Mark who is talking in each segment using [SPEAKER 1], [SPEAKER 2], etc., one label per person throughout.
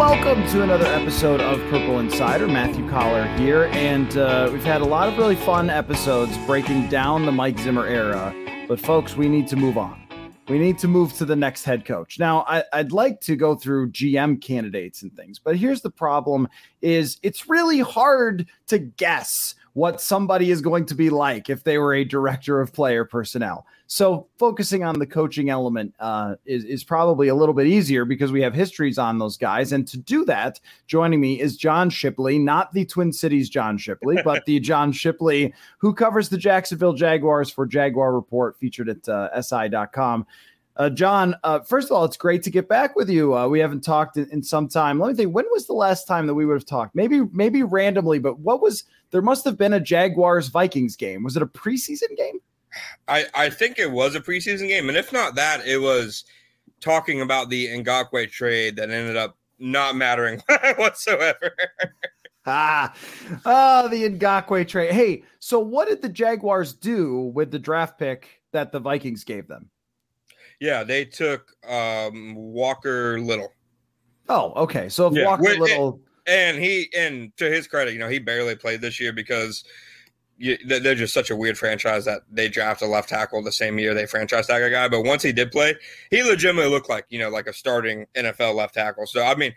[SPEAKER 1] welcome to another episode of Purple Insider. Matthew Coller here, and uh, we've had a lot of really fun episodes breaking down the Mike Zimmer era. But, folks, we need to move on. We need to move to the next head coach. Now, I, I'd like to go through GM candidates and things, but here's the problem: is it's really hard to guess what somebody is going to be like if they were a director of player personnel. So focusing on the coaching element uh, is, is probably a little bit easier because we have histories on those guys. And to do that, joining me is John Shipley, not the Twin Cities John Shipley, but the John Shipley who covers the Jacksonville Jaguars for Jaguar Report featured at uh, SI.com. Uh, John, uh, first of all, it's great to get back with you. Uh, we haven't talked in, in, some time. Let me think. When was the last time that we would have talked? Maybe, maybe randomly, but what was there? Must have been a Jaguars Vikings game. Was it a preseason game?
[SPEAKER 2] I, I think it was a preseason game, and if not that, it was talking about the Ngakoue trade that ended up not mattering whatsoever.
[SPEAKER 1] ah, ah, the Ngakoue trade. Hey, so what did the Jaguars do with the draft pick that the Vikings gave them?
[SPEAKER 2] Yeah, they took um, Walker Little.
[SPEAKER 1] Oh, okay. So if yeah. Walker Little,
[SPEAKER 2] and, and he, and to his credit, you know, he barely played this year because you, they're just such a weird franchise that they draft a left tackle the same year they franchise tag a guy. But once he did play, he legitimately looked like you know like a starting NFL left tackle. So I mean,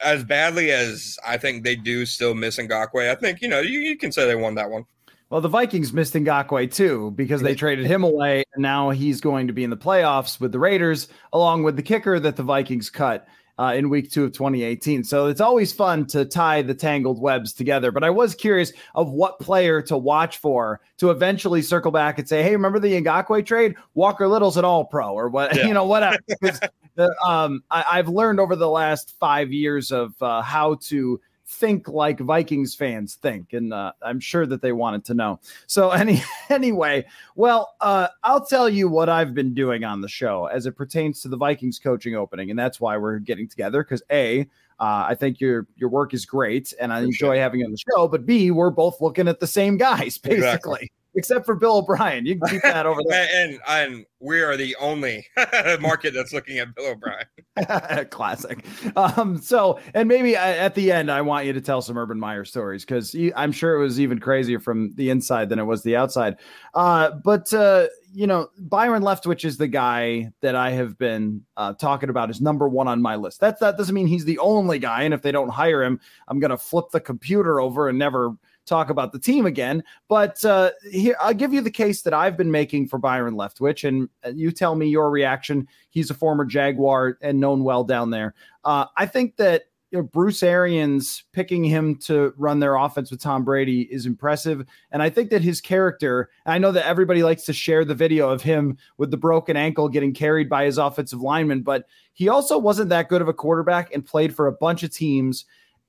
[SPEAKER 2] as badly as I think they do still miss Ngakoue, I think you know you, you can say they won that one.
[SPEAKER 1] Well, the Vikings missed Ngakoue too because they traded him away, and now he's going to be in the playoffs with the Raiders, along with the kicker that the Vikings cut uh, in week two of 2018. So it's always fun to tie the tangled webs together. But I was curious of what player to watch for to eventually circle back and say, hey, remember the Ngakoue trade? Walker Little's an all pro or what, yeah. you know, whatever. um, I, have learned over the last five years of uh, how to think like Vikings fans think, and uh, I'm sure that they wanted to know. So any anyway, well, uh, I'll tell you what I've been doing on the show as it pertains to the Vikings coaching opening, and that's why we're getting together because a uh, I think your your work is great, and I enjoy having you on the show. But B, we're both looking at the same guys, basically. Exactly except for Bill O'Brien. You can keep that over there.
[SPEAKER 2] and, and we are the only market that's looking at Bill O'Brien.
[SPEAKER 1] Classic. Um, so, and maybe at the end, I want you to tell some Urban Meyer stories because I'm sure it was even crazier from the inside than it was the outside. Uh, but uh, you know, Byron Leftwich is the guy that I have been uh, talking about as number one on my list. That that doesn't mean he's the only guy, and if they don't hire him, I'm going to flip the computer over and never talk about the team again. But uh, here, I'll give you the case that I've been making for Byron Leftwich, and uh, you tell me your reaction. He's a former Jaguar and known well down there. Uh, I think that you know, Bruce Arians picking him to run their offense with Tom Brady is impressive. And I think that his character, I know that everybody likes to share the video of him with the broken ankle getting carried by his offensive lineman, but he also wasn't that good of a quarterback and played for a bunch of teams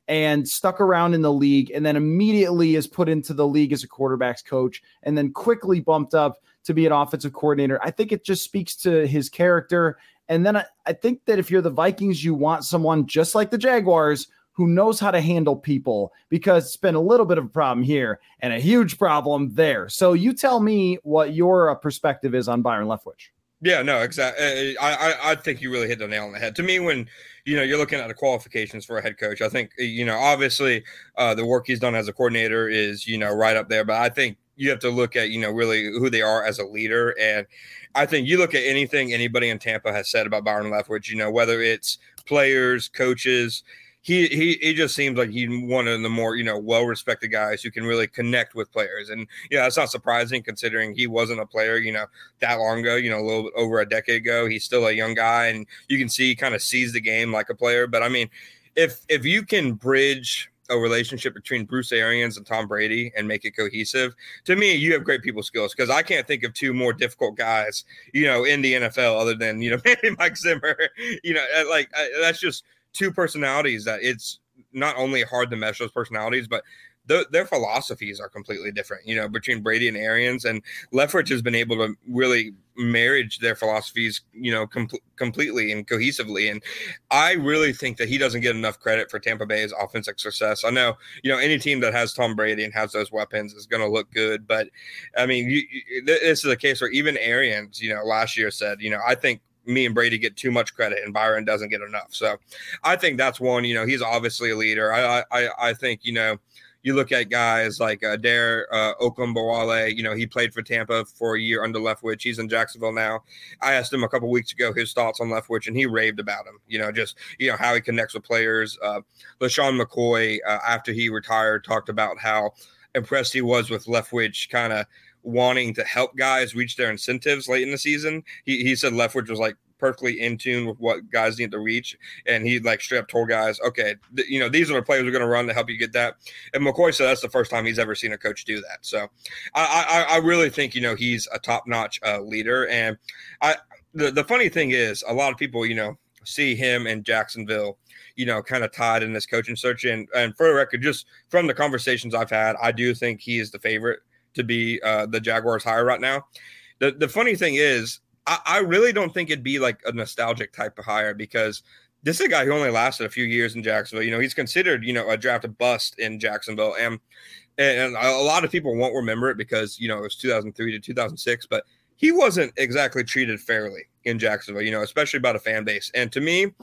[SPEAKER 1] and stuck around in the league and then immediately is put into the league as a quarterbacks coach and then quickly bumped up to be an offensive coordinator. I think it just speaks to his character. And then I, I think that if you're the Vikings, you want someone just like the Jaguars who knows how to handle people because it's been a little bit of a problem here and a huge problem there. So you tell me what your uh, perspective is on Byron Leftwich.
[SPEAKER 2] Yeah, no, exactly. I, I I think you really hit the nail on the head. To me, when you know you're looking at the qualifications for a head coach, I think you know obviously uh, the work he's done as a coordinator is you know right up there. But I think you have to look at you know really who they are as a leader, and I think you look at anything anybody in Tampa has said about Byron Leftwich. You know whether it's players, coaches, he he he just seems like he's one of the more you know well respected guys who can really connect with players, and yeah, that's not surprising considering he wasn't a player you know that long ago. You know, a little bit over a decade ago. He's still a young guy, and you can see he kind of sees the game like a player. But I mean, if if you can bridge a relationship between Bruce Arians and Tom Brady and make it cohesive, to me, you have great people skills because I can't think of two more difficult guys, you know, in the NFL other than you know maybe Mike Zimmer. You know, like that's just two personalities that it's not only hard to mesh those personalities, but their philosophies are completely different, you know, between Brady and Arians. And Leftwich has been able to really marriage their philosophies, you know, com- completely and cohesively. And I really think that he doesn't get enough credit for Tampa Bay's offensive success. I know, you know, any team that has Tom Brady and has those weapons is going to look good. But I mean, you, you, this is a case where even Arians, you know, last year said, you know, I think me and Brady get too much credit and Byron doesn't get enough. So I think that's one, you know, he's obviously a leader. I I I think, you know, you look at guys like uh, Dare uh, Ogunbowale, you know, he played for Tampa for a year under Leftwich. He's in Jacksonville now. I asked him a couple weeks ago his thoughts on Leftwich, and he raved about him. You know, just you know how he connects with players. Uh, LeSean McCoy, uh, after he retired, talked about how impressed he was with Leftwich, kind of wanting to help guys reach their incentives late in the season. He, he said Leftwich was like perfectly in tune with what guys need to reach. And he like straight up told guys, okay, th- you know, these are the players we're going to run to help you get that. And McCoy said that's the first time he's ever seen a coach do that. So I, I, I really think, you know, he's a top notch uh, leader. And I, the, the funny thing is a lot of people, you know, see him in Jacksonville, you know, kind of tied in this coaching search. And, and for the record, just from the conversations I've had, I do think he is the favorite to be uh, the Jaguars hire right now. The, the funny thing is, I, I really don't think it'd be like a nostalgic type of hire because this is a guy who only lasted a few years in Jacksonville. You know, he's considered, you know, a drafted bust in Jacksonville. And and a lot of people won't remember it because, you know, it was 2003 to 2006, but he wasn't exactly treated fairly in Jacksonville, you know, especially about a fan base. And to me,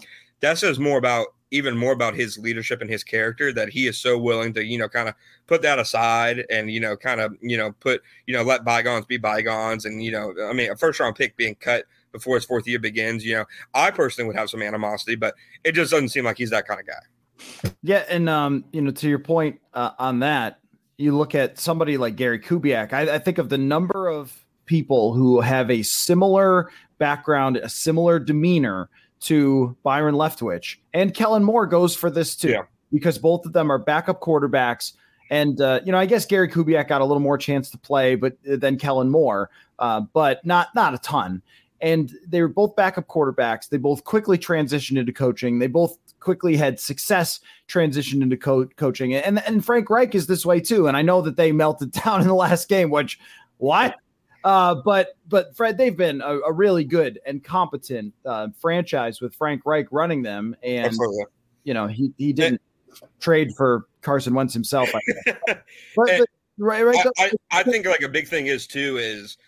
[SPEAKER 2] that says more about even more about his leadership and his character that he is so willing to you know kind of put that aside and you know kind of you know put you know let bygones be bygones and you know I mean a first round pick being cut before his fourth year begins you know I personally would have some animosity but it just doesn't seem like he's that kind of guy.
[SPEAKER 1] Yeah, and um you know to your point uh, on that you look at somebody like Gary Kubiak I, I think of the number of people who have a similar background a similar demeanor to Byron Leftwich. And Kellen Moore goes for this too, yeah. because both of them are backup quarterbacks. And, uh, you know, I guess Gary Kubiak got a little more chance to play, but uh, than Kellen Moore, uh, but not not a ton. And they were both backup quarterbacks. They both quickly transitioned into coaching. They both quickly had success transitioned into co- coaching. And and Frank Reich is this way too. And I know that they melted down in the last game, which what uh, but but Fred, they've been a, a really good and competent uh, franchise with Frank Reich running them, and Absolutely. you know he he didn't and, trade for Carson Wentz himself. but,
[SPEAKER 2] but, right, right. I, I, I think like a big thing is too is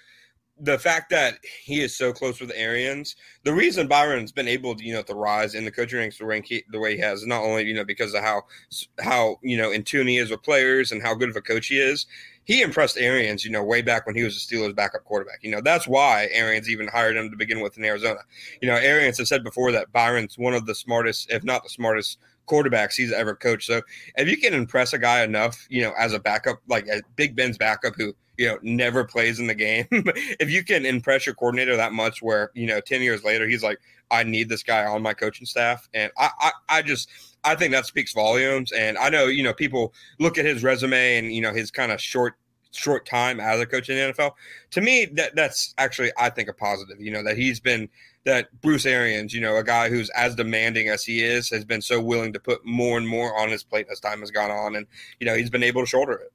[SPEAKER 2] the fact that he is so close with Arians, the reason Byron's been able to, you know, to rise in the coaching ranks the way he, the way he has, not only, you know, because of how, how, you know, in tune he is with players and how good of a coach he is, he impressed Arians, you know, way back when he was a Steelers backup quarterback. You know, that's why Arians even hired him to begin with in Arizona. You know, Arians has said before that Byron's one of the smartest, if not the smartest quarterbacks he's ever coached. So if you can impress a guy enough, you know, as a backup, like Big Ben's backup who, you know, never plays in the game, if you can impress your coordinator that much where, you know, 10 years later, he's like, I need this guy on my coaching staff. And I, I, I just, I think that speaks volumes. And I know, you know, people look at his resume and, you know, his kind of short, short time as a coach in the NFL. To me, that that's actually, I think, a positive, you know, that he's been, that Bruce Arians, you know, a guy who's as demanding as he is, has been so willing to put more and more on his plate as time has gone on. And, you know, he's been able to shoulder it.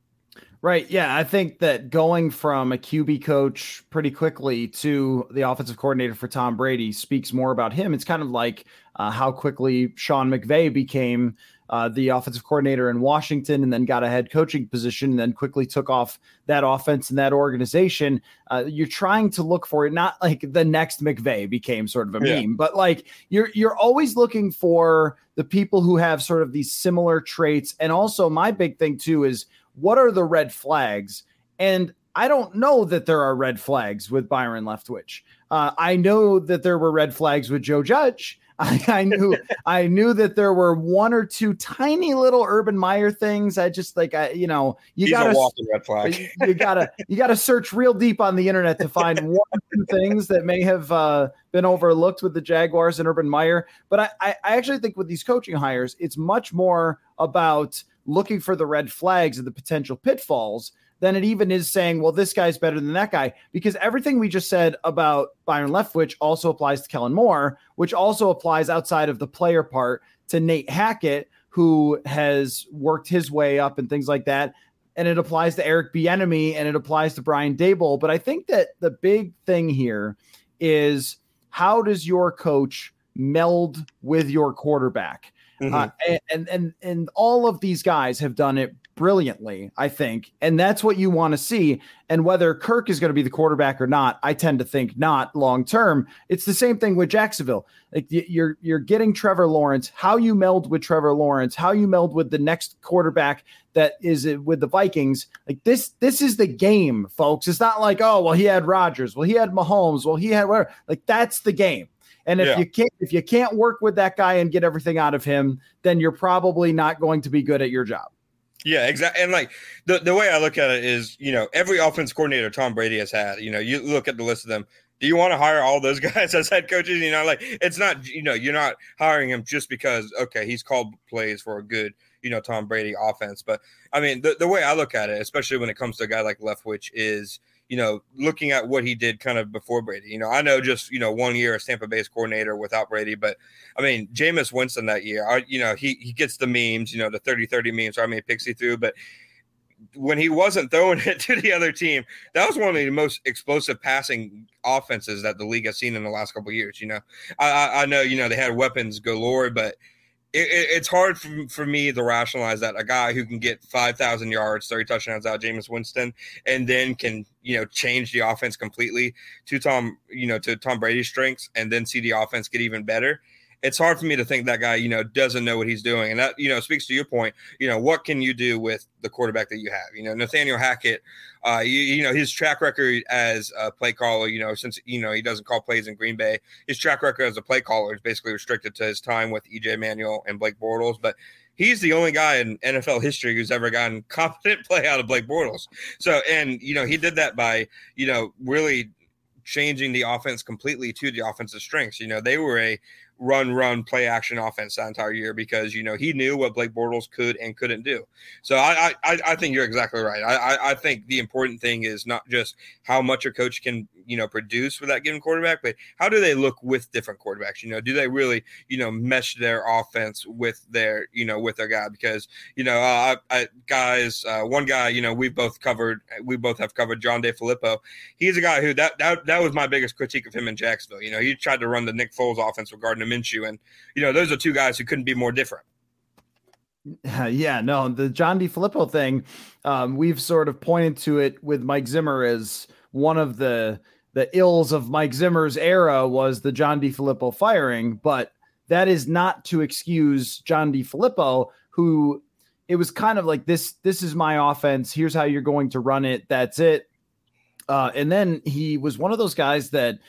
[SPEAKER 1] Right. Yeah. I think that going from a QB coach pretty quickly to the offensive coordinator for Tom Brady speaks more about him. It's kind of like uh, how quickly Sean McVay became uh, the offensive coordinator in Washington and then got a head coaching position and then quickly took off that offense and that organization. Uh, you're trying to look for it, not like the next McVay became sort of a yeah. meme, but like you're you're always looking for the people who have sort of these similar traits. And also, my big thing too is what are the red flags? And I don't know that there are red flags with Byron Leftwich. Uh, I know that there were red flags with Joe Judge. I, I, knew I knew that there were one or two tiny little Urban Meyer things. I just like I, you know, you
[SPEAKER 2] He's
[SPEAKER 1] gotta
[SPEAKER 2] red flag.
[SPEAKER 1] you, gotta you gotta search real deep on the internet to find one or two things that may have uh, been overlooked with the Jaguars and Urban Meyer. But I, I actually think with these coaching hires, it's much more about looking for the red flags and the potential pitfalls than it even is saying, well, this guy's better than that guy. Because everything we just said about Byron Leftwich also applies to Kellen Moore, which also applies outside of the player part to Nate Hackett, who has worked his way up and things like that. And it applies to Eric Bieniemy and it applies to Brian Daboll. But I think that the big thing here is how does your coach meld with your quarterback? Mm-hmm. Uh, and and and all of these guys have done it brilliantly, I think. And that's what you want to see. And whether Kirk is going to be the quarterback or not, I tend to think not long term. It's the same thing with Jacksonville. Like you're you're getting Trevor Lawrence, how you meld with Trevor Lawrence, how you meld with the next quarterback that is with the Vikings. Like this this is the game, folks. It's not like, oh, well he had Rodgers, well he had Mahomes, well he had whatever. Like that's the game. And if yeah. you can't if you can't work with that guy and get everything out of him, then you're probably not going to be good at your job.
[SPEAKER 2] Yeah, exactly. And like the, the way I look at it is, you know, every offense coordinator Tom Brady has had, you know, you look at the list of them. Do you want to hire all those guys as head coaches? You know, like it's not, you know, you're not hiring him just because, okay, he's called plays for a good, you know, Tom Brady offense. But I mean, the, the way I look at it, especially when it comes to a guy like Leftwich, is – you know, looking at what he did kind of before Brady. You know, I know just, you know, one year as Tampa Bay's coordinator without Brady, but I mean, Jameis Winston that year, I, you know, he, he gets the memes, you know, the 30 30 memes, I mean, Pixie through, but when he wasn't throwing it to the other team, that was one of the most explosive passing offenses that the league has seen in the last couple years. You know, I, I know, you know, they had weapons galore, but it, it, it's hard for, for me to rationalize that a guy who can get 5,000 yards, 30 touchdowns out, Jameis Winston, and then can, you know, change the offense completely to Tom, you know, to Tom Brady's strengths and then see the offense get even better it's hard for me to think that guy, you know, doesn't know what he's doing. And that, you know, speaks to your point. You know, what can you do with the quarterback that you have? You know, Nathaniel Hackett, uh, you, you know, his track record as a play caller, you know, since, you know, he doesn't call plays in Green Bay, his track record as a play caller is basically restricted to his time with EJ Manuel and Blake Bortles. But he's the only guy in NFL history who's ever gotten competent play out of Blake Bortles. So, and, you know, he did that by, you know, really changing the offense completely to the offensive strengths. You know, they were a run, run, play action offense that entire year because you know he knew what Blake Bortles could and couldn't do. So I I, I think you're exactly right. I, I think the important thing is not just how much a coach can you know produce with that given quarterback, but how do they look with different quarterbacks? You know, do they really you know mesh their offense with their you know with their guy? Because you know, uh, I, guys, uh, one guy you know we both covered, we both have covered John DeFilippo. He's a guy who that that that was my biggest critique of him in Jacksonville. You know, he tried to run the Nick Foles offense regarding Minshew, and you know those are two guys who couldn't be more different.
[SPEAKER 1] Yeah, no, the John DeFilippo thing, um, we've sort of pointed to it with Mike Zimmer as one of the the ills of Mike Zimmer's era was the John DeFilippo firing, but that is not to excuse John DeFilippo, who it was kind of like this. This is my offense. Here's how you're going to run it. That's it. Uh, and then he was one of those guys that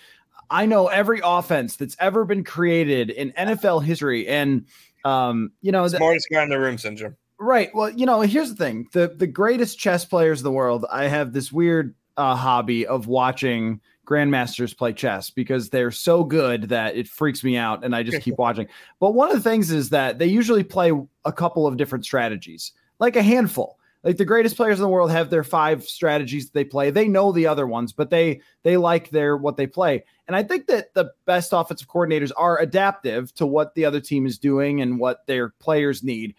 [SPEAKER 1] I know every offense that's ever been created in NFL history, and um, you know,
[SPEAKER 2] smartest guy in the room syndrome.
[SPEAKER 1] Right. Well, you know, here's the thing: the the greatest chess players in the world. I have this weird uh, hobby of watching grandmasters play chess because they're so good that it freaks me out, and I just keep watching. But one of the things is that they usually play a couple of different strategies, like a handful like the greatest players in the world have their five strategies that they play. They know the other ones, but they they like their what they play. And I think that the best offensive coordinators are adaptive to what the other team is doing and what their players need.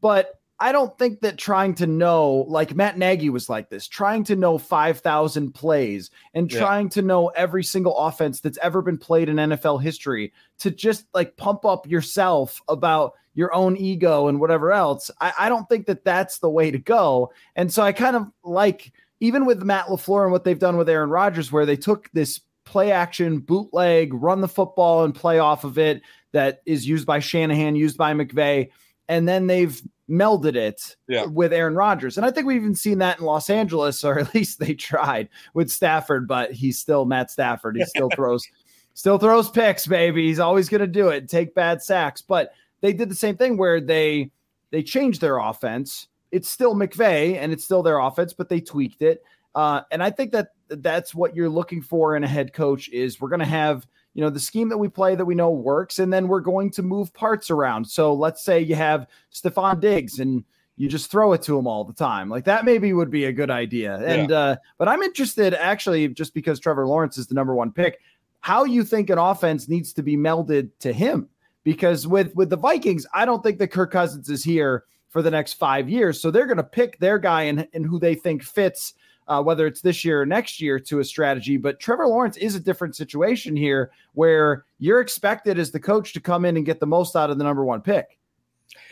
[SPEAKER 1] But I don't think that trying to know, like Matt Nagy was like this, trying to know 5,000 plays and yeah. trying to know every single offense that's ever been played in NFL history to just like pump up yourself about your own ego and whatever else. I, I don't think that that's the way to go. And so I kind of like, even with Matt LaFleur and what they've done with Aaron Rodgers, where they took this play action bootleg, run the football and play off of it that is used by Shanahan, used by McVay. And then they've melded it yeah. with Aaron Rodgers. And I think we've even seen that in Los Angeles, or at least they tried with Stafford, but he's still Matt Stafford. He still throws Still throws picks, baby. He's always going to do it. Take bad sacks, but they did the same thing where they they changed their offense. It's still McVay and it's still their offense, but they tweaked it. Uh, and I think that that's what you're looking for in a head coach is we're going to have you know the scheme that we play that we know works, and then we're going to move parts around. So let's say you have Stefon Diggs and you just throw it to him all the time. Like that maybe would be a good idea. And yeah. uh, but I'm interested actually just because Trevor Lawrence is the number one pick, how you think an offense needs to be melded to him. Because with with the Vikings, I don't think that Kirk Cousins is here for the next five years. So they're gonna pick their guy and, and who they think fits uh, whether it's this year or next year to a strategy. But Trevor Lawrence is a different situation here where you're expected as the coach to come in and get the most out of the number one pick.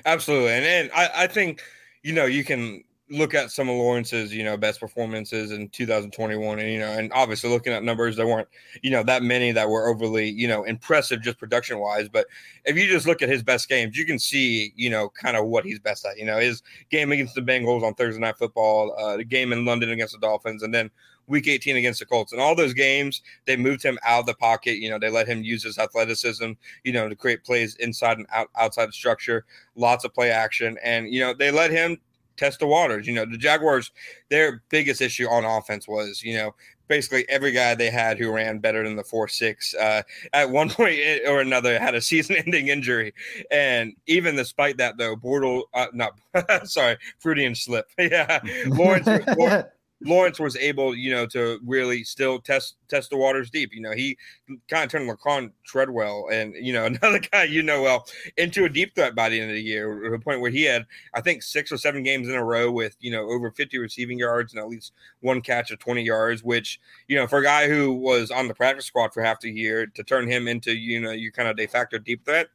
[SPEAKER 2] Absolutely. And, and I, I think, you know, you can look at some of Lawrence's, you know, best performances in 2021, and you know, and obviously looking at numbers, there weren't, you know, that many that were overly, you know, impressive just production wise. But if you just look at his best games, you can see, you know, kind of what he's best at. You know, his game against the Bengals on Thursday Night Football, uh, the game in London against the Dolphins, and then Week 18 against the Colts. And all those games, they moved him out of the pocket. You know, they let him use his athleticism, you know, to create plays inside and out, outside the structure, lots of play action. And, you know, they let him test the waters. You know, the Jaguars, their biggest issue on offense was, you know, basically every guy they had who ran better than the four six uh, at one point or another had a season-ending injury, and even despite that, though, Bortle, uh, not sorry, Freudian slip, yeah, Lawrence, Lawrence Lawrence was able, you know, to really still test test the waters deep. You know, he kind of turned Laquon Treadwell and you know another guy you know well into a deep threat by the end of the year, to the point where he had I think six or seven games in a row with you know over 50 receiving yards and at least one catch of 20 yards, which you know for a guy who was on the practice squad for half the year to turn him into you know your kind of de facto deep threat,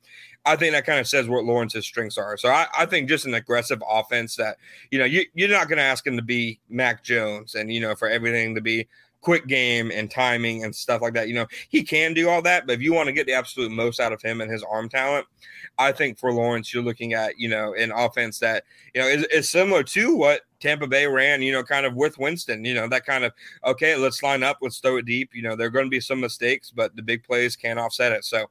[SPEAKER 2] I think that kind of says what Lawrence's strengths are. So I, I think just an aggressive offense that, you know, you, you're not going to ask him to be Mac Jones and, you know, for everything to be quick game and timing and stuff like that. You know, he can do all that, but if you want to get the absolute most out of him and his arm talent, I think for Lawrence, you're looking at, you know, an offense that, you know, is, is similar to what Tampa Bay ran, you know, kind of with Winston, you know, that kind of, okay, let's line up, let's throw it deep. You know, there are going to be some mistakes, but the big plays can't offset it. So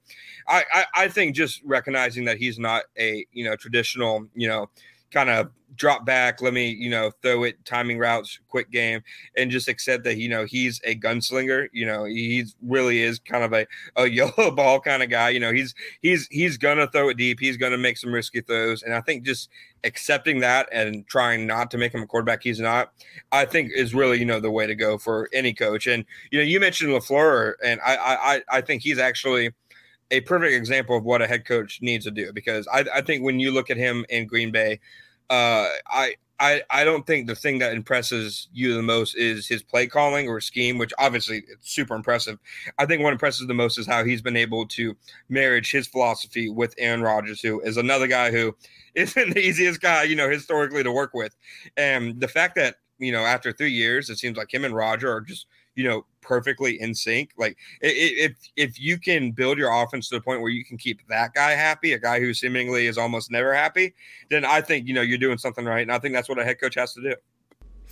[SPEAKER 2] I, I, I think just recognizing that he's not a, you know, traditional, you know, kind of drop back, let me, you know, throw it, timing routes, quick game, and just accept that, you know, he's a gunslinger. You know, he's really is kind of a, a yellow ball kind of guy. You know, he's he's he's gonna throw it deep, he's gonna make some risky throws. And I think just accepting that and trying not to make him a quarterback he's not, I think is really, you know, the way to go for any coach. And you know, you mentioned LaFleur, and I I I think he's actually a perfect example of what a head coach needs to do because I, I think when you look at him in Green Bay, uh, I I, I don't think the thing that impresses you the most is his play calling or scheme, which obviously it's super impressive. I think what impresses the most is how he's been able to marriage his philosophy with Aaron Rodgers, who is another guy who isn't the easiest guy, you know, historically to work with. And the fact that, you know, after three years, it seems like him and Roger are just you know, perfectly in sync. Like if if you can build your offense to the point where you can keep that guy happy, a guy who seemingly is almost never happy, then I think you know you're doing something right. And I think that's what a head coach has to do.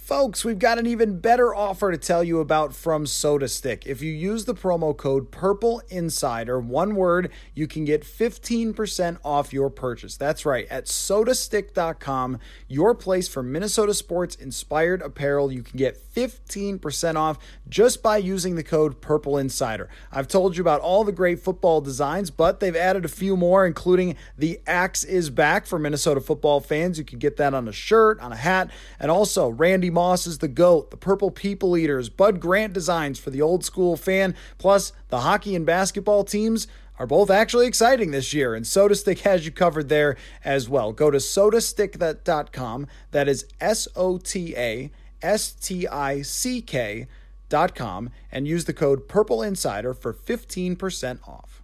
[SPEAKER 1] Folks, we've got an even better offer to tell you about from SotaStick. If you use the promo code Purple Insider, one word, you can get 15% off your purchase. That's right, at sotastick.com, your place for Minnesota sports inspired apparel. You can get 15% off just by using the code Purple Insider. I've told you about all the great football designs, but they've added a few more, including the Axe is Back for Minnesota football fans. You can get that on a shirt, on a hat, and also Randy Moss is the GOAT, the Purple People Eaters, Bud Grant designs for the old school fan, plus the hockey and basketball teams are both actually exciting this year, and SotaStick has you covered there as well. Go to sotastick.com. That is S O T A S T I C K.com and use the code Purple Insider for 15% off.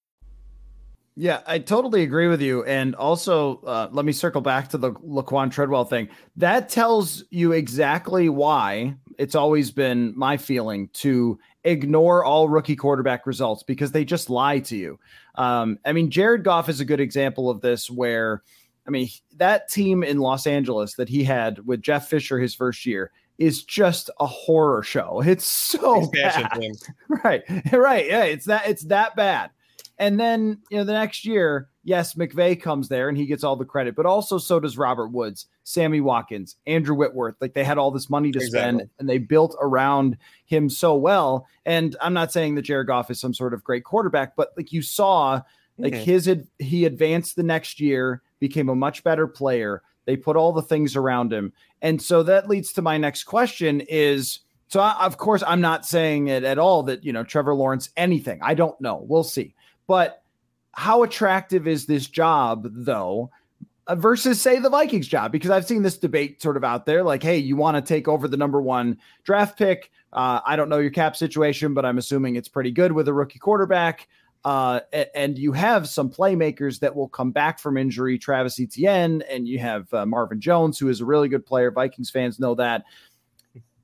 [SPEAKER 1] Yeah, I totally agree with you. And also, uh, let me circle back to the Laquon Treadwell thing. That tells you exactly why it's always been my feeling to ignore all rookie quarterback results because they just lie to you. Um, I mean, Jared Goff is a good example of this where, I mean, that team in Los Angeles that he had with Jeff Fisher his first year is just a horror show. It's so bad. Right. Right. Yeah. It's that it's that bad. And then, you know, the next year, yes, McVay comes there and he gets all the credit, but also so does Robert Woods, Sammy Watkins, Andrew Whitworth. Like they had all this money to exactly. spend and they built around him so well. And I'm not saying that Jared Goff is some sort of great quarterback, but like you saw, like mm-hmm. his he advanced the next year, became a much better player. They put all the things around him. And so that leads to my next question is so I, of course I'm not saying it at all that, you know, Trevor Lawrence anything. I don't know. We'll see. But how attractive is this job, though, uh, versus, say, the Vikings job? Because I've seen this debate sort of out there like, hey, you want to take over the number one draft pick. Uh, I don't know your cap situation, but I'm assuming it's pretty good with a rookie quarterback. Uh, and you have some playmakers that will come back from injury, Travis Etienne, and you have uh, Marvin Jones, who is a really good player. Vikings fans know that.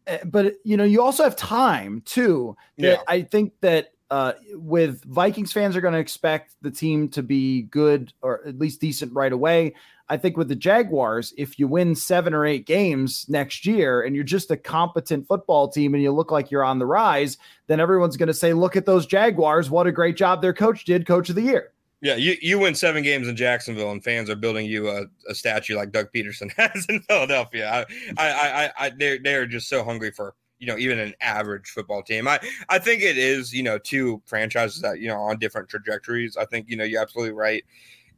[SPEAKER 1] Uh, but you know, you also have time too. That yeah. I think that uh, with Vikings fans are going to expect the team to be good or at least decent right away. I think with the Jaguars, if you win seven or eight games next year and you're just a competent football team and you look like you're on the rise, then everyone's going to say, look at those Jaguars. What a great job their coach did, coach of the year.
[SPEAKER 2] Yeah, you, you win seven games in Jacksonville, and fans are building you a, a statue like Doug Pederson has in Philadelphia. I, I, I, I, they're, they're just so hungry for you know even an average football team. I I think it is you know two franchises that you know on different trajectories. I think you know you're absolutely right.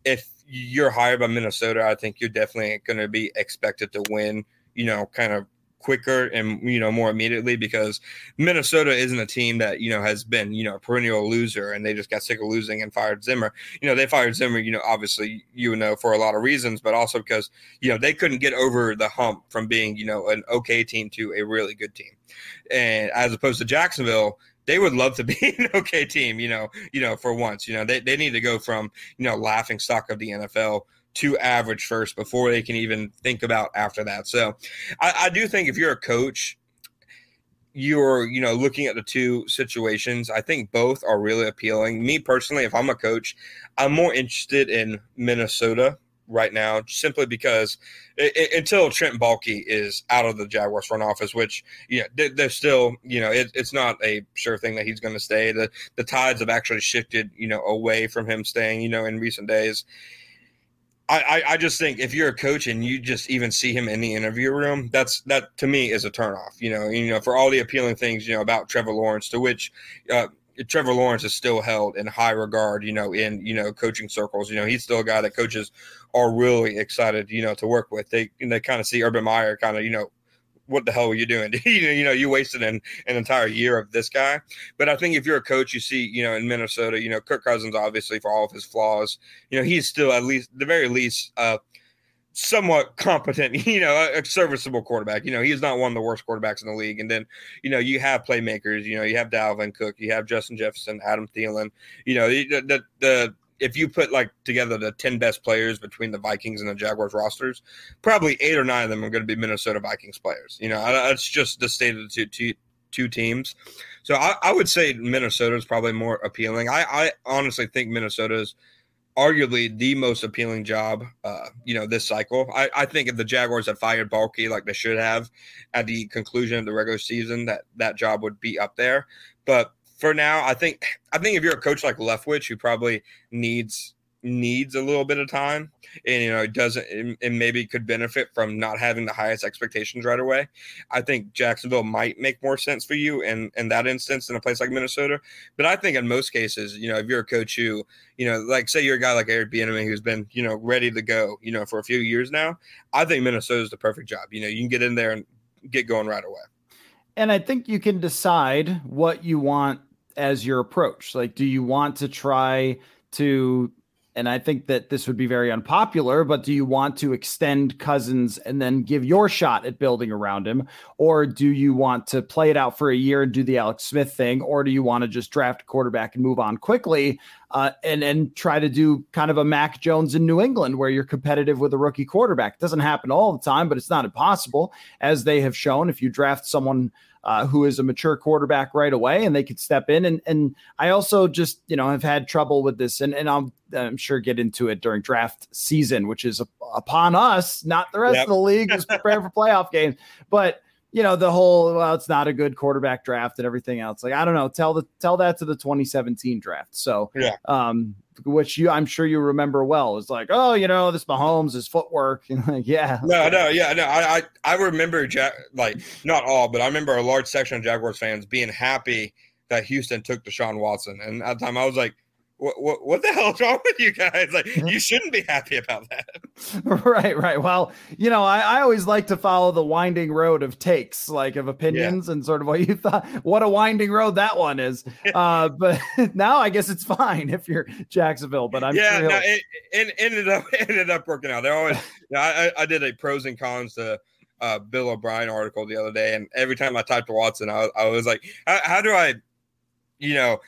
[SPEAKER 2] If you're hired by Minnesota, I think you're definitely going to be expected to win. You know, kind of quicker and you know more immediately because Minnesota isn't a team that you know has been you know a perennial loser and they just got sick of losing and fired Zimmer. You know they fired Zimmer. You know obviously you know for a lot of reasons, but also because you know they couldn't get over the hump from being you know an okay team to a really good team, and as opposed to Jacksonville they would love to be an okay team, you know, you know, for once, you know, they, they need to go from, you know, laughing stock of the NFL to average first before they can even think about after that. So I, I do think if you're a coach, you're you know looking at the two situations i think both are really appealing me personally if i'm a coach i'm more interested in minnesota right now simply because it, it, until trent baalke is out of the jaguars front office which yeah, they, they're still you know it, it's not a sure thing that he's going to stay the the tides have actually shifted you know away from him staying you know in recent days I, I just think if you're a coach and you just even see him in the interview room, that's that to me is a turnoff. You know, you know, for all the appealing things, you know, about Trevor Lawrence, to which uh, Trevor Lawrence is still held in high regard, you know, in you know coaching circles. You know, he's still a guy that coaches are really excited, you know, to work with. They they kind of see Urban Meyer kind of you know what the hell are you doing? you know, you wasted an, an entire year of this guy. But I think if you're a coach, you see, you know, in Minnesota, you know, Kirk Cousins, obviously for all of his flaws, you know, he's still at least, the very least, uh, somewhat competent, you know, a, serviceable quarterback. You know, he's not one of the worst quarterbacks in the league. And then, you know, you have playmakers. You know, you have Dalvin Cook, you have Justin Jefferson, Adam Thielen. You know, the the, the if you put like together the 10 best players between the Vikings and the Jaguars rosters, probably eight or nine of them are going to be Minnesota Vikings players. You know, that's just the state of the two, two, two teams. So I, I, would say Minnesota is probably more appealing. I, I, honestly think Minnesota is arguably the most appealing job, uh, you know, this cycle. I, I think if the Jaguars had fired Baalke like they should have at the conclusion of the regular season, that that job would be up there. But for now, I think I think if you're a coach like Leftwich, who probably needs needs a little bit of time and you know it doesn't and maybe could benefit from not having the highest expectations right away. I think jacksonville might make more sense for you in in that instance in a place like minnesota. But i think in most cases you know if you're a coach who you know like say you're a guy like eric Bieniemy who's been you know ready to go you know for a few years now i think minnesota is the perfect job. You know you can get in there and get going right away.
[SPEAKER 1] And i think you can decide what you want as your approach. Like do you want to try to and I think that this would be very unpopular, but do you want to extend Cousins and then give your shot at building around him? Or do you want to play it out for a year and do the Alex Smith thing? Or do you want to just draft a quarterback and move on quickly uh, and, and try to do kind of a Mac Jones in New England where you're competitive with a rookie quarterback? It doesn't happen all the time, but it's not impossible, as they have shown. If you draft someone uh, who is a mature quarterback right away and they could step in. And and I also just you know have had trouble with this, and and I'll I'm sure get into it during draft season, which is upon us, not the rest yep. of the league, is preparing for playoff games, but you know the whole well it's not a good quarterback draft and everything else. Like i don't know. Tell the tell that to the 2017 draft. So
[SPEAKER 2] yeah.
[SPEAKER 1] um which you i'm sure you remember well. It's like oh you know this mahomes his footwork. And like yeah.
[SPEAKER 2] No no yeah no i i, I remember Jack, like not all but i remember a large section of jaguars fans being happy that houston took deshaun watson. And at the time i was like what, what, what the hell is wrong with you guys? Like, you shouldn't be happy about that.
[SPEAKER 1] right, right. Well, you know, I, I always like to follow the winding road of takes, like of opinions yeah. and sort of what you thought. What a winding road that one is. uh, but now I guess it's fine if you're Jacksonville. But I'm
[SPEAKER 2] yeah,
[SPEAKER 1] sure
[SPEAKER 2] no, it, it, ended up it ended up working out. They're always. You know, I, I did a pros and cons to uh, Bill O'Brien article the other day, and every time I typed Watson, I, I was like, how, how do I, you know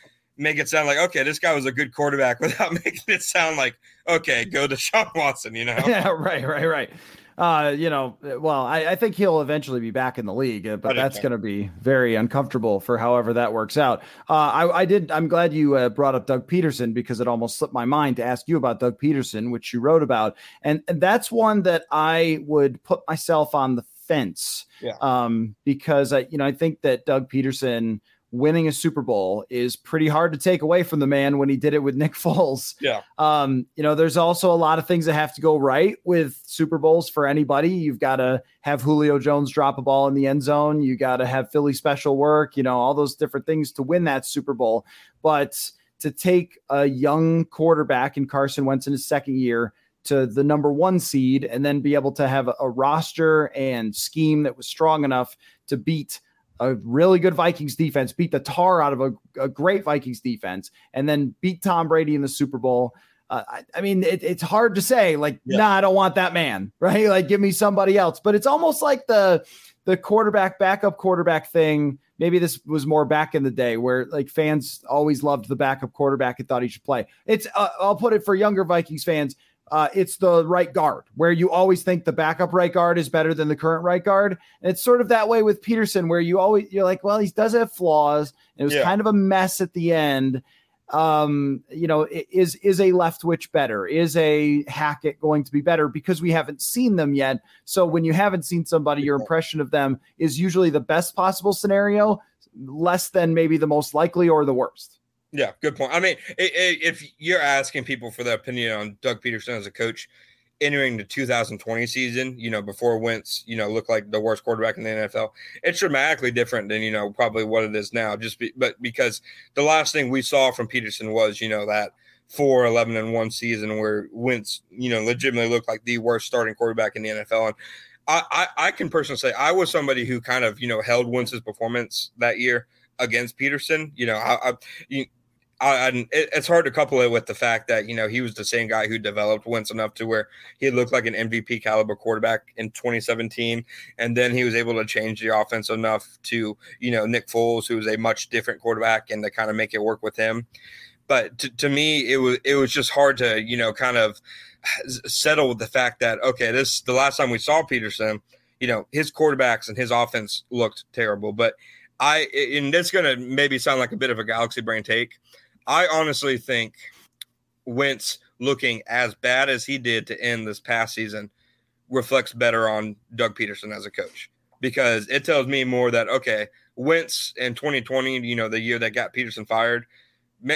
[SPEAKER 2] make it sound like okay, this guy was a good quarterback without making it sound like okay, go to Sean Watson. You know?
[SPEAKER 1] Yeah, right, right, right. Uh, you know, well, I, I, think he'll eventually be back in the league, uh, but that's going to be very uncomfortable for however that works out. Uh, I, I did. I'm glad you uh, brought up Doug Pederson because it almost slipped my mind to ask you about Doug Pederson, which you wrote about, and, and that's one that I would put myself on the fence.
[SPEAKER 2] Yeah.
[SPEAKER 1] Um, because I, you know, I think that Doug Pederson winning a Super Bowl is pretty hard to take away from the man when he did it with Nick Foles.
[SPEAKER 2] Yeah.
[SPEAKER 1] Um, you know, there's also a lot of things that have to go right with Super Bowls for anybody. You've got to have Julio Jones drop a ball in the end zone. You got to have Philly special work, you know, all those different things to win that Super Bowl. But to take a young quarterback in Carson Wentz in his second year to the number one seed and then be able to have a, a roster and scheme that was strong enough to beat – a really good Vikings defense, beat the tar out of a, a great Vikings defense, and then beat Tom Brady in the Super Bowl. Uh, I, I, mean, it, it's hard to say, like, yeah. nah, I don't want that man, right? Like, give me somebody else. But it's almost like the the quarterback, backup quarterback thing. Maybe this was more back in the day where like fans always loved the backup quarterback and thought he should play. It's uh, I'll put it for younger Vikings fans uh, it's the right guard, where you always think the backup right guard is better than the current right guard. And it's sort of that way with Pederson, where you always you're like, well, he does have flaws. It was yeah. kind of a mess at the end. Um, you know, is is a Leftwich better? Is a Hackett going to be better? Because we haven't seen them yet. So when you haven't seen somebody, your impression of them is usually the best possible scenario, less than maybe the most likely or the worst.
[SPEAKER 2] Yeah, good point. I mean, if you're asking people for their opinion on Doug Pederson as a coach entering the 2020 season, you know, before Wentz, you know, looked like the worst quarterback in the NFL, it's dramatically different than, you know, probably what it is now. Just be, but because the last thing we saw from Pederson was, you know, that 4 11 and 1 season where Wentz, you know, legitimately looked like the worst starting quarterback in the NFL. And I, I, I can personally say I was somebody who kind of, you know, held Wentz's performance that year against Pederson. You know, I, I you, I, it's hard to couple it with the fact that you know he was the same guy who developed Wentz enough to where he looked like an MVP caliber quarterback in 2017, and then he was able to change the offense enough to you know Nick Foles, who was a much different quarterback, and to kind of make it work with him. But to, to me, it was it was just hard to you know kind of settle with the fact that okay, this the last time we saw Pederson, you know his quarterbacks and his offense looked terrible, but I and it's to maybe sound like a bit of a galaxy brain take I honestly think Wentz looking as bad as he did to end this past season reflects better on Doug Pederson as a coach. Because it tells me more that okay, Wentz in 2020, you know, the year that got Pederson fired,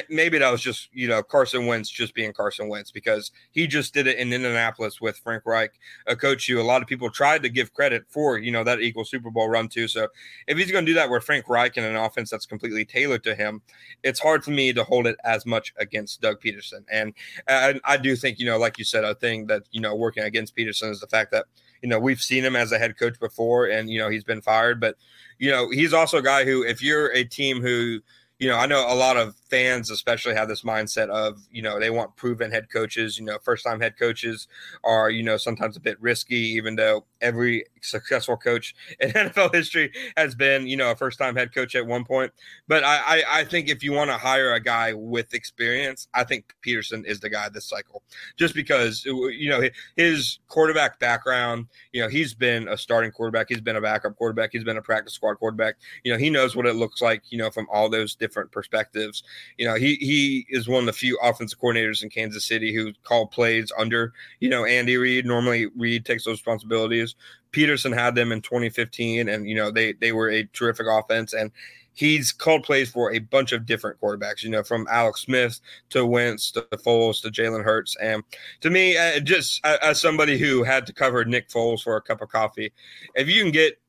[SPEAKER 2] maybe that was just you know Carson Wentz just being Carson Wentz because he just did it in Indianapolis with Frank Reich, a coach who a lot of people tried to give credit for you know that equal Super Bowl run too. So if he's going to do that with Frank Reich in an offense that's completely tailored to him, it's hard for me to hold it as much against Doug Pederson. And I, I do think you know, like you said, a thing that you know working against Pederson is the fact that you know we've seen him as a head coach before, and you know he's been fired, but you know he's also a guy who if you're a team who you know, I know a lot of fans, especially, have this mindset of, you know, they want proven head coaches. You know, first time head coaches are, you know, sometimes a bit risky, even though every successful coach in NFL history has been, you know, a first time head coach at one point. But I, I, I think if you want to hire a guy with experience, I think pederson is the guy this cycle, just because, uh, you know, his quarterback background, you know, he's been a starting quarterback, he's been a backup quarterback, he's been a practice squad quarterback. You know, he knows what it looks like, you know, from all those different perspectives. You know, he he is one of the few offensive coordinators in Kansas City who call plays under, you know, Andy Reid. Normally Reid takes those responsibilities. Pederson had them in 2015 and you know, they they were a terrific offense and he's called plays for a bunch of different quarterbacks, you know, from Alex Smith to Wentz to Foles to Jalen Hurts. And to me, uh, just uh, as somebody who had to cover Nick Foles for a cup of coffee, if you can get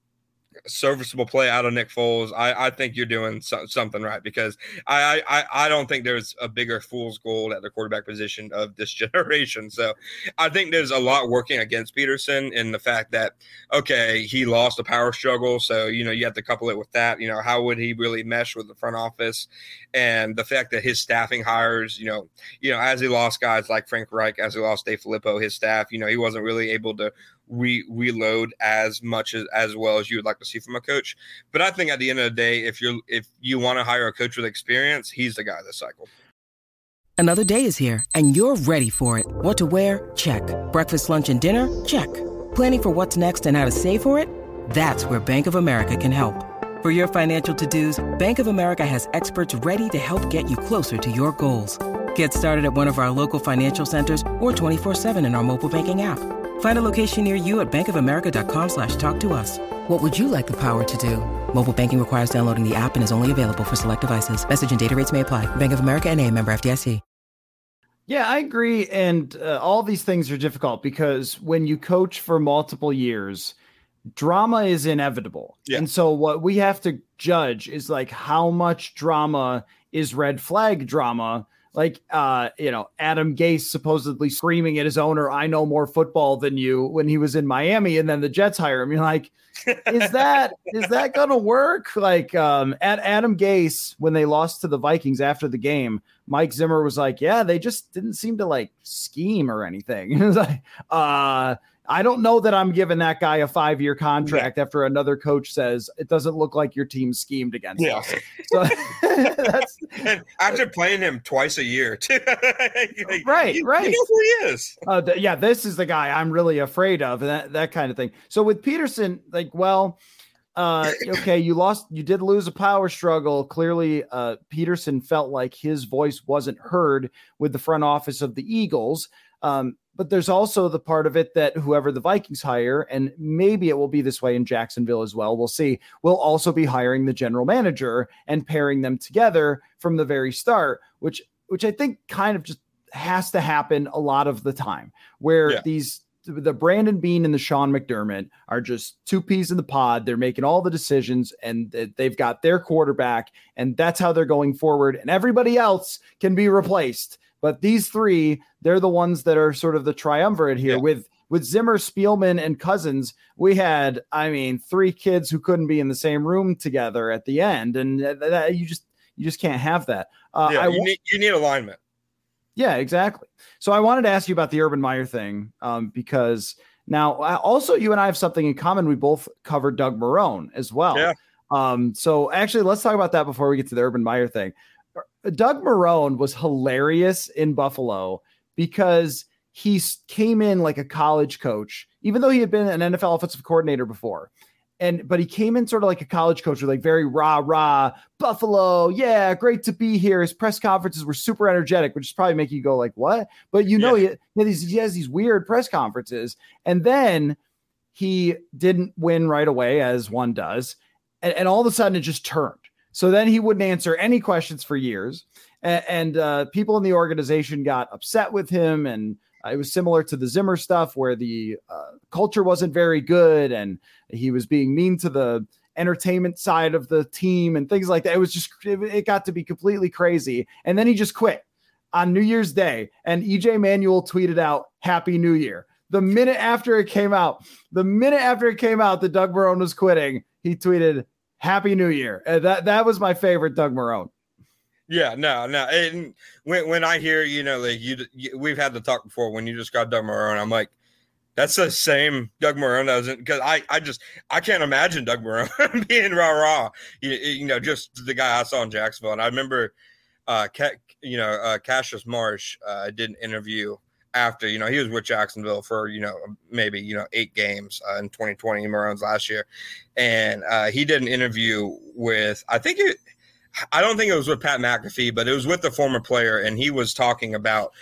[SPEAKER 2] serviceable play out of Nick Foles, I, I think you're doing so, something right because I, I I don't think there's a bigger fool's gold at the quarterback position of this generation. So I think there's a lot working against Pederson in the fact that okay, he lost a power struggle, so you know you have to couple it with that. You know how would he really mesh with the front office, and the fact that his staffing hires, you know, you know as he lost guys like Frank Reich, as he lost DeFilippo, his staff, you know, he wasn't really able to re- reload as much as, as well as you would like to see from a coach. But I think at the end of the day, if you're if you want to hire a coach with experience, he's the guy this cycle.
[SPEAKER 3] Another day is here, and you're ready for it. What to wear? Check. Breakfast, lunch, and dinner? Check. Planning for what's next and how to save for it? That's where Bank of America can help. For your financial to-dos, Bank of America has experts ready to help get you closer to your goals. Get started at one of our local financial centers or 24-7 in our mobile banking app. Find a location near you at bankofamerica.com slash talk to us. What would you like the power to do? Mobile banking requires downloading the app and is only available for select devices. Message and data rates may apply. Bank of America and a member FDIC.
[SPEAKER 1] Yeah, I agree. And uh, all these things are difficult because when you coach for multiple years, drama is inevitable. Yeah. And so what we have to judge is like how much drama is red flag drama like uh, you know, Adam Gase supposedly screaming at his owner, "I know more football than you" when he was in Miami, and then the Jets hire him. You're like, is that is that gonna work? Like, um, at Adam Gase when they lost to the Vikings after the game, Mike Zimmer was like, "Yeah, they just didn't seem to like scheme or anything." it was like, uh, I don't know that I'm giving that guy a five year contract yeah. after another coach says it doesn't look like your team schemed against yeah. us. So
[SPEAKER 2] that's and after playing him twice a year, too.
[SPEAKER 1] right, you, right.
[SPEAKER 2] You know who he is.
[SPEAKER 1] Uh, th- yeah, this is the guy I'm really afraid of, and that, that kind of thing. So with Pederson, like, well, uh, okay, you lost, you did lose a power struggle. Clearly, uh, Pederson felt like his voice wasn't heard with the front office of the Eagles. Um, but there's also the part of it that whoever the Vikings hire, and maybe it will be this way in Jacksonville as well, we'll see, will also be hiring the general manager and pairing them together from the very start, which which I think kind of just has to happen a lot of the time, where yeah. these the Brandon Beane and the Sean McDermott are just two peas in the pod. They're making all the decisions and they've got their quarterback, and that's how they're going forward. And everybody else can be replaced. But these three, they're the ones that are sort of the triumvirate here yeah. with with Zimmer, Spielman, and Cousins. We had, I mean, three kids who couldn't be in the same room together at the end, and that, you just you just can't have that.
[SPEAKER 2] Uh, yeah, I, you need you need alignment.
[SPEAKER 1] Yeah, exactly. So I wanted to ask you about the Urban Meyer thing um, because now also you and I have something in common. We both covered Doug Marrone as well.
[SPEAKER 2] Yeah.
[SPEAKER 1] Um, so actually, let's talk about that before we get to the Urban Meyer thing. Doug Marrone was hilarious in Buffalo because he came in like a college coach, even though he had been an NFL offensive coordinator before. And but he came in sort of like a college coach with like very rah rah Buffalo, yeah, great to be here. His press conferences were super energetic, which is probably make you go like what? But you know, yeah. he, he, he has these weird press conferences, and then he didn't win right away as one does, and, and all of a sudden it just turned so then he wouldn't answer any questions for years. and, and uh, people in the organization got upset with him and uh, it was similar to the Zimmer stuff where the uh, culture wasn't very good and he was being mean to the entertainment side of the team and things like that. It was just, it, it got to be completely crazy. And then he just quit on New Year's Day. And EJ Manuel tweeted out, Happy New Year. The minute after it came out, the minute after it came out that Doug Marrone was quitting, he tweeted, Happy New Year. And that, that was my favorite Doug Marrone.
[SPEAKER 2] Yeah, no, no. And when when I hear, you know, like you, you we've had the talk before when you just got Doug Marrone, I'm like, that's the same Doug Marrone doesn't because I I just I can't imagine Doug Marrone being rah rah. You, you know, just the guy I saw in Jacksonville, and I remember, uh, you know, uh, Cassius Marsh uh, did an interview after you know he was with Jacksonville for you know maybe you know eight games uh, in 2020 Marrone's last year, and uh, he did an interview with I think it I don't think it was with Pat McAfee, but it was with the former player, and he was talking about,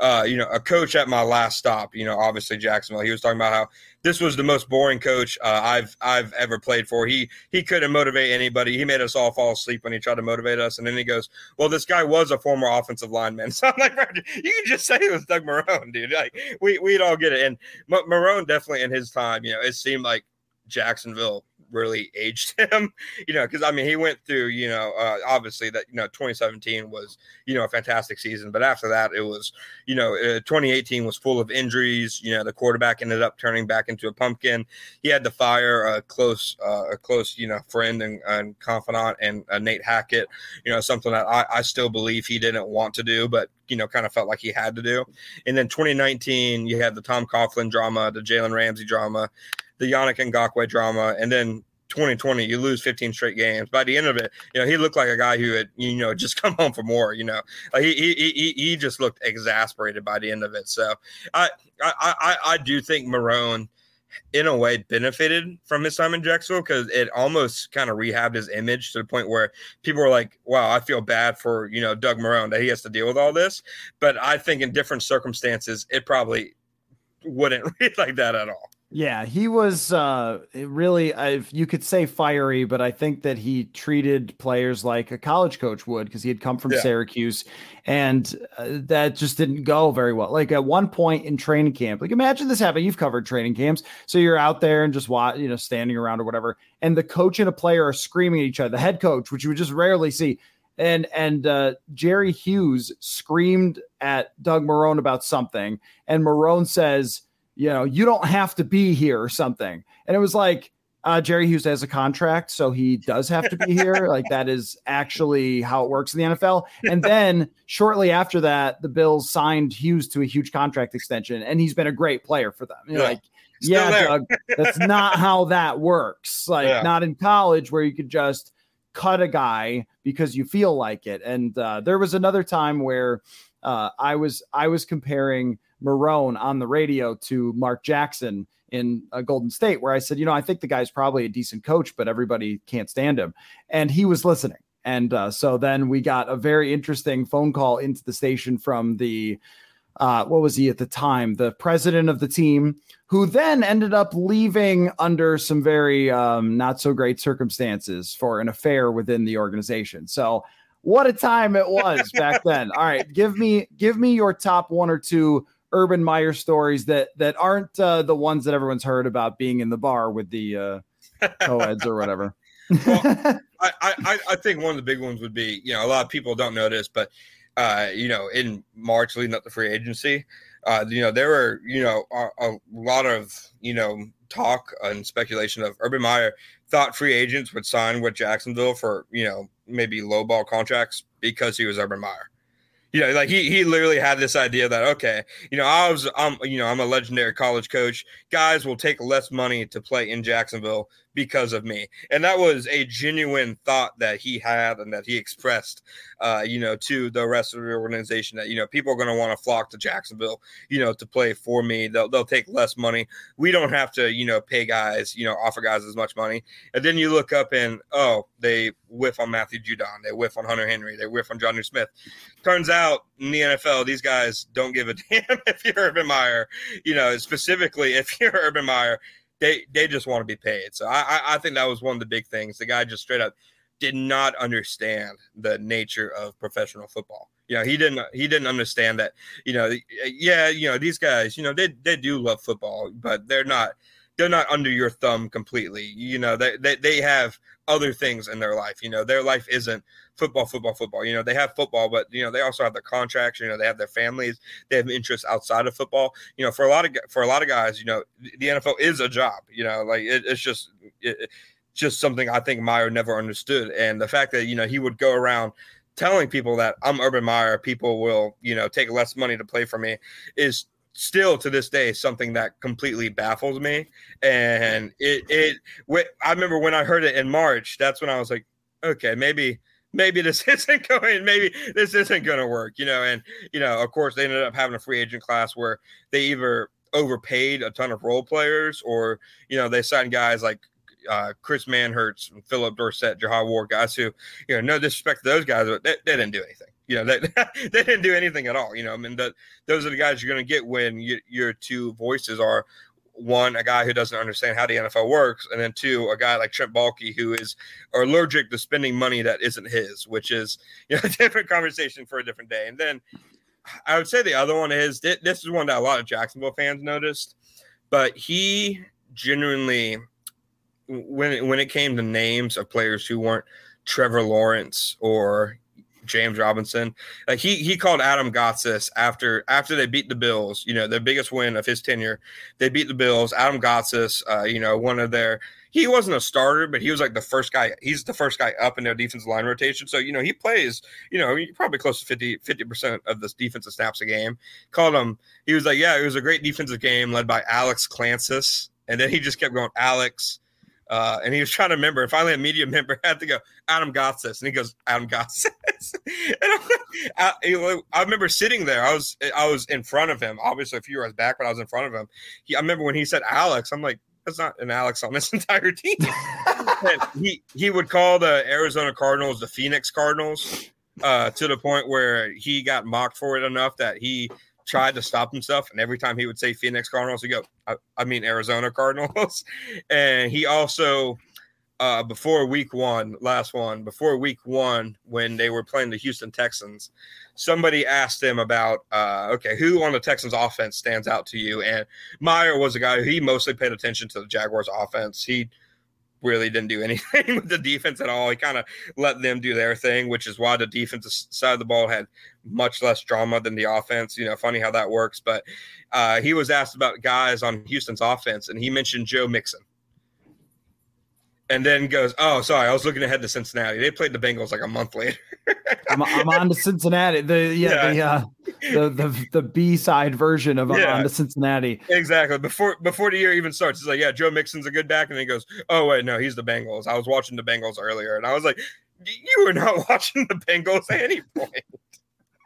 [SPEAKER 2] uh, you know, a coach at my last stop. You know, obviously Jacksonville. He was talking about how this was the most boring coach uh, I've I've ever played for. He he couldn't motivate anybody. He made us all fall asleep when he tried to motivate us. And then he goes, "Well, this guy was a former offensive lineman." So I'm like, you can just say it was Doug Marrone, dude. Like we we'd all get it. And Marrone definitely in his time, you know, it seemed like Jacksonville really aged him, you know, because I mean, he went through, you know, uh, obviously that, you know, 2017 was, you know, a fantastic season. But after that, it was, you know, uh, 2018 was full of injuries. You know, the quarterback ended up turning back into a pumpkin. He had to fire a close, uh, a close, you know, friend and, and confidant and uh, Nate Hackett, you know, something that I, I still believe he didn't want to do, but, you know, kind of felt like he had to do. And then 2019, you had the Tom Coughlin drama, the Jalen Ramsey drama the Yannick Ngakoue drama, and then 2020 you lose 15 straight games by the end of it you know he looked like a guy who had you know just come home for more you know like he he he, he just looked exasperated by the end of it so i i i, I do think Marrone in a way benefited from his time in Jacksonville because it almost kind of rehabbed his image to the point where people were like, "Wow, I feel bad for you know Doug Marrone that he has to deal with all this." But I think in different circumstances, it probably wouldn't read like that at all.
[SPEAKER 1] Yeah, he was uh, really, you could say fiery, but I think that he treated players like a college coach would because he had come from yeah. Syracuse, and uh, that just didn't go very well. Like at one point in training camp, like imagine this happening. You've covered training camps, so you're out there and just watch, you know, standing around or whatever, and the coach and a player are screaming at each other. The head coach, which you would just rarely see, and and uh, Jerry Hughes screamed at Doug Marrone about something, and Marrone says you know, you don't have to be here or something. And it was like, uh, Jerry Hughes has a contract, so he does have to be here. like that is actually how it works in the NFL. And then shortly after that, the Bills signed Hughes to a huge contract extension, and he's been a great player for them. Yeah. Like, Still yeah, there. Doug, that's not how that works. Like, yeah. not in college where you could just cut a guy because you feel like it. And uh, there was another time where uh, I was I was comparing Marrone on the radio to Mark Jackson in uh, Golden State, where I said, you know, I think the guy's probably a decent coach, but everybody can't stand him. And he was listening. And uh, so then we got a very interesting phone call into the station from the, uh, what was he at the time? The president of the team, who then ended up leaving under some very um, not so great circumstances for an affair within the organization. So, what a time it was back then. All right, give me give me your top one or two Urban Meyer stories that that aren't uh, the ones that everyone's heard about being in the bar with the uh, co-eds or whatever. well,
[SPEAKER 2] I, I, I think one of the big ones would be you know a lot of people don't know this, but uh, you know in March leading up to free agency, uh, you know there were you know a, a lot of you know talk and speculation of Urban Meyer thought free agents would sign with Jacksonville for you know maybe low ball contracts because he was Urban Meyer you know, like he he literally had this idea that okay, you know, I was I'm you know I'm a legendary college coach. Guys will take less money to play in Jacksonville because of me. And that was a genuine thought that he had and that he expressed, uh, you know, to the rest of the organization that, you know, people are going to want to flock to Jacksonville, you know, to play for me. They'll, they'll take less money. We don't have to, you know, pay guys, you know, offer guys as much money. And then you look up and, oh, they whiff on Matthew Judon. They whiff on Hunter Henry. They whiff on Jonnu Smith. Turns out in the NFL, these guys don't give a damn if you're Urban Meyer, you know, specifically if you're Urban Meyer they they just want to be paid. So I I think that was one of the big things. The guy just straight up did not understand the nature of professional football. You know, he didn't he didn't understand that, you know, yeah, you know, these guys, you know, they they do love football, but they're not they're not under your thumb completely. You know, they they, they have other things in their life. You know, their life isn't football, football, football. You know, they have football, but you know, they also have their contracts. You know, they have their families. They have interests outside of football. You know, for a lot of for a lot of guys, you know, the NFL is a job. You know, like it, it's just it, just something I think Meyer never understood, and the fact that you know he would go around telling people that I'm Urban Meyer, people will you know take less money to play for me, is still to this day something that completely baffles me and it it i remember when i heard it in march that's when i was like okay maybe maybe this isn't going maybe this isn't going to work you know and you know of course they ended up having a free agent class where they either overpaid a ton of role players or you know they signed guys like uh, Chris Manhertz, Phillip Dorsett, Jihad Ward, guys who, you know, no disrespect to those guys, but they, they didn't do anything. You know, they, they didn't do anything at all. You know, I mean, those are the guys you're going to get when you, your two voices are one, a guy who doesn't understand how the NFL works, and then two, a guy like Trent Baalke who is allergic to spending money that isn't his, which is you know a different conversation for a different day. And then I would say the other one is this is one that a lot of Jacksonville fans noticed, but he genuinely when when it came to names of players who weren't Trevor Lawrence or James Robinson. Like he he called Adam Gotsis after after they beat the Bills. You know, their biggest win of his tenure. They beat the Bills. Adam Gotsis, uh, you know, one of their he wasn't a starter, but he was like the first guy. He's the first guy up in their defensive line rotation. So, you know, he plays, you know, probably close to 50, 50% of this defensive snaps a game. Called him, he was like, yeah, it was a great defensive game led by Alex Clancis. And then he just kept going, Alex, uh, and he was trying to remember. And finally, a media member had to go, Adam Gotsis. And he goes, Adam Gotsis. and I, I, I, remember sitting there. I was I was in front of him. Obviously, a few rows back, but I was in front of him. He, I remember when he said Alex, I'm like, that's not an Alex on this entire team. he he would call the Arizona Cardinals the Phoenix Cardinals uh, to the point where he got mocked for it enough that he tried to stop himself, and every time he would say Phoenix Cardinals, he go, I, I mean Arizona Cardinals. and he also, uh, before week one, last one, before week one, when they were playing the Houston Texans, somebody asked him about, uh, okay, who on the Texans offense stands out to you? And Meyer was a guy who he mostly paid attention to the Jaguars offense. He really didn't do anything with the defense at all. He kind of let them do their thing, which is why the defensive side of the ball had much less drama than the offense. You know, funny how that works. But uh, he was asked about guys on Houston's offense, and he mentioned Joe Mixon and then goes, "Oh, sorry, I was looking ahead to Cincinnati. They played the Bengals like a month later."
[SPEAKER 1] I'm, I'm, on to Cincinnati. The yeah, yeah. The, uh, the, the the B side version of yeah. on to Cincinnati.
[SPEAKER 2] Exactly. Before before the year even starts, it's like, yeah, Joe Mixon's a good back, and then he goes, "Oh wait, no, he's the Bengals." I was watching the Bengals earlier, and I was like, "You were not watching the Bengals at any point."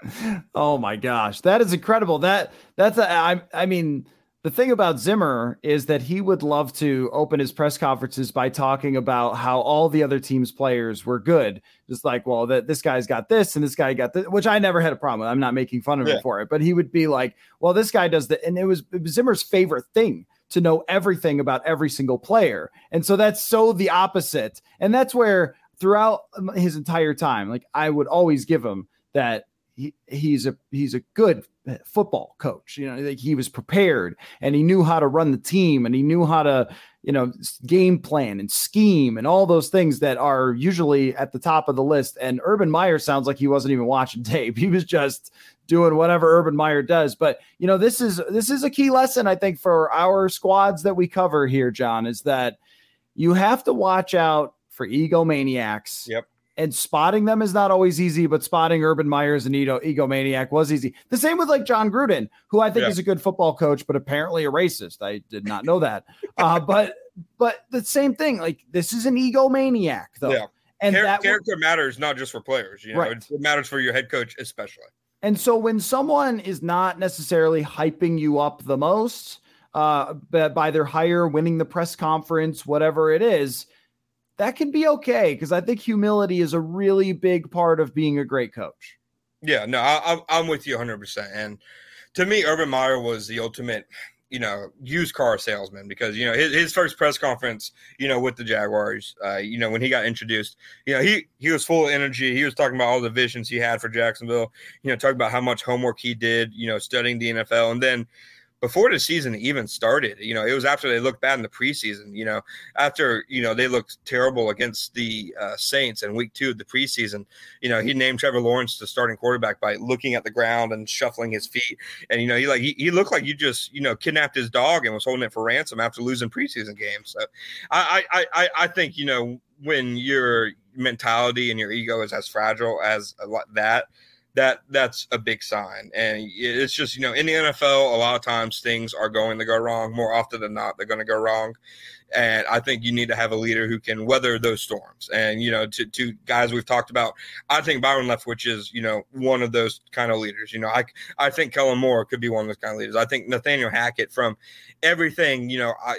[SPEAKER 1] oh my gosh, that is incredible. That that's a, I I mean the thing about Zimmer is that he would love to open his press conferences by talking about how all the other team's players were good. Just like, well, that this guy's got this and this guy got this, which I never had a problem with. I'm not making fun of yeah. him for it, but he would be like, well, this guy does that. And it was, it was Zimmer's favorite thing to know everything about every single player. And so that's so the opposite. And that's where throughout um, his entire time, like I would always give him that he, he's a he's a good football coach. You know, he was prepared and he knew how to run the team and he knew how to, you know, game plan and scheme and all those things that are usually at the top of the list. And Urban Meyer sounds like he wasn't even watching tape. He was just doing whatever Urban Meyer does. But you know, this is this is a key lesson I think for our squads that we cover here, John, is that you have to watch out for egomaniacs.
[SPEAKER 2] Yep
[SPEAKER 1] and spotting them is not always easy, but spotting Urban Meyer's and ego, egomaniac was easy. The same with like Jon Gruden, who I think yeah. is a good football coach, but apparently a racist. I did not know that. uh, but but the same thing, like this is an egomaniac though. Yeah.
[SPEAKER 2] And Char- that character matters not just for players, you know, right. it matters for your head coach especially.
[SPEAKER 1] And so when someone is not necessarily hyping you up the most, uh, by their hire, winning the press conference, whatever it is, that can be okay because I think humility is a really big part of being a great coach.
[SPEAKER 2] Yeah, no, I, am with you 100. percent And to me, Urban Meyer was the ultimate you know, used car salesman because you know his, his first press conference, you know, with the Jaguars, uh, you know, when he got introduced, you know, he he was full of energy. He was talking about all the visions he had for Jacksonville. You know, talking about how much homework he did, you know, studying the NFL, and then before the season even started. You know, it was after they looked bad in the preseason. You know, after you know they looked terrible against the uh, Saints in Week Two of the preseason. You know, he named Trevor Lawrence the starting quarterback by looking at the ground and shuffling his feet. And you know, he like he, he looked like you just you know kidnapped his dog and was holding it for ransom after losing preseason games. So I I I, I think you know when your mentality and your ego is as fragile as that that that's a big sign. And it's just, you know, in the NFL, a lot of times things are going to go wrong. More often than not, they're going to go wrong. And I think you need to have a leader who can weather those storms. And, you know, to, to guys we've talked about, I think Byron Leftwich is, you know, one of those kind of leaders. You know, I, I think Kellen Moore could be one of those kind of leaders. I think Nathaniel Hackett, from everything, you know, I,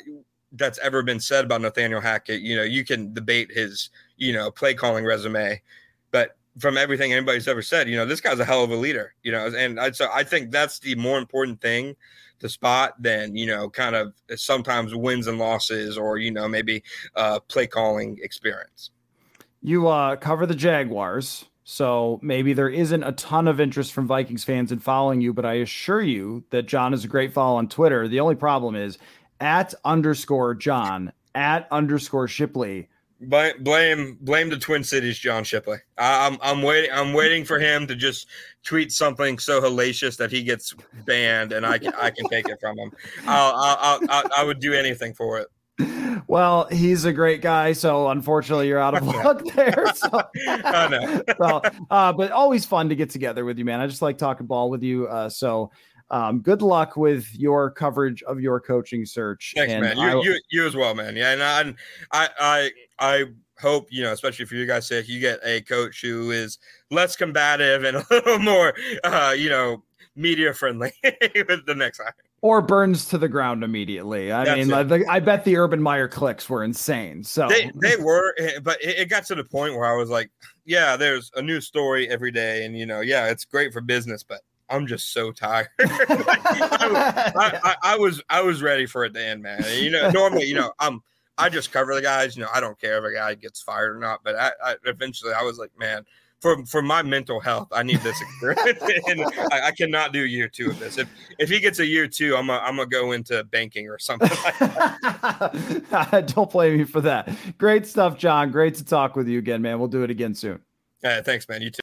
[SPEAKER 2] that's ever been said about Nathaniel Hackett, you know, you can debate his, you know, play calling resume, but from everything anybody's ever said, you know, this guy's a hell of a leader, you know, and I, so I think that's the more important thing to spot than, you know, kind of sometimes wins and losses or, you know, maybe uh, play calling experience.
[SPEAKER 1] You uh, cover the Jaguars. So maybe there isn't a ton of interest from Vikings fans in following you, but I assure you that John is a great follow on Twitter. The only problem is at underscore John, at underscore Shipley
[SPEAKER 2] blame blame the Twin Cities, John Shipley. I, am I'm waiting I'm waiting for him to just tweet something so hellacious that he gets banned, and I can I can take it from him. I'll, I'll, I'll, I would do anything for it.
[SPEAKER 1] Well, he's a great guy, so unfortunately you're out of luck there. So, I know. well, uh, but always fun to get together with you, man. I just like talking ball with you. Uh, so um, good luck with your coverage of your coaching search.
[SPEAKER 2] Thanks, man. You, I, you, you as well, man. Yeah, and I, I, I, I hope you know, especially for you guys' sake, you get a coach who is less combative and a little more, uh, you know, media friendly with the next hire.
[SPEAKER 1] Or burns to the ground immediately. I That's mean, like, I bet the Urban Meyer clicks were insane. So
[SPEAKER 2] they, they were, eh, but it got to the point where I was like, yeah, there's a new story every day, and you know, yeah, it's great for business, but I'm just so tired. I, I, I, was I was ready for it to end, man. You know, normally, you know, I'm I just cover the guys. You know, I don't care if a guy gets fired or not. But I, I eventually I was like, man, for for my mental health, I need this experience, and I, I, cannot do year two of this. If if he gets a year two, I'm a, I'm gonna go into banking or something. Like
[SPEAKER 1] don't blame me for that. Great stuff, John. Great to talk with you again, man. We'll do it again soon.
[SPEAKER 2] Thanks, man. You too.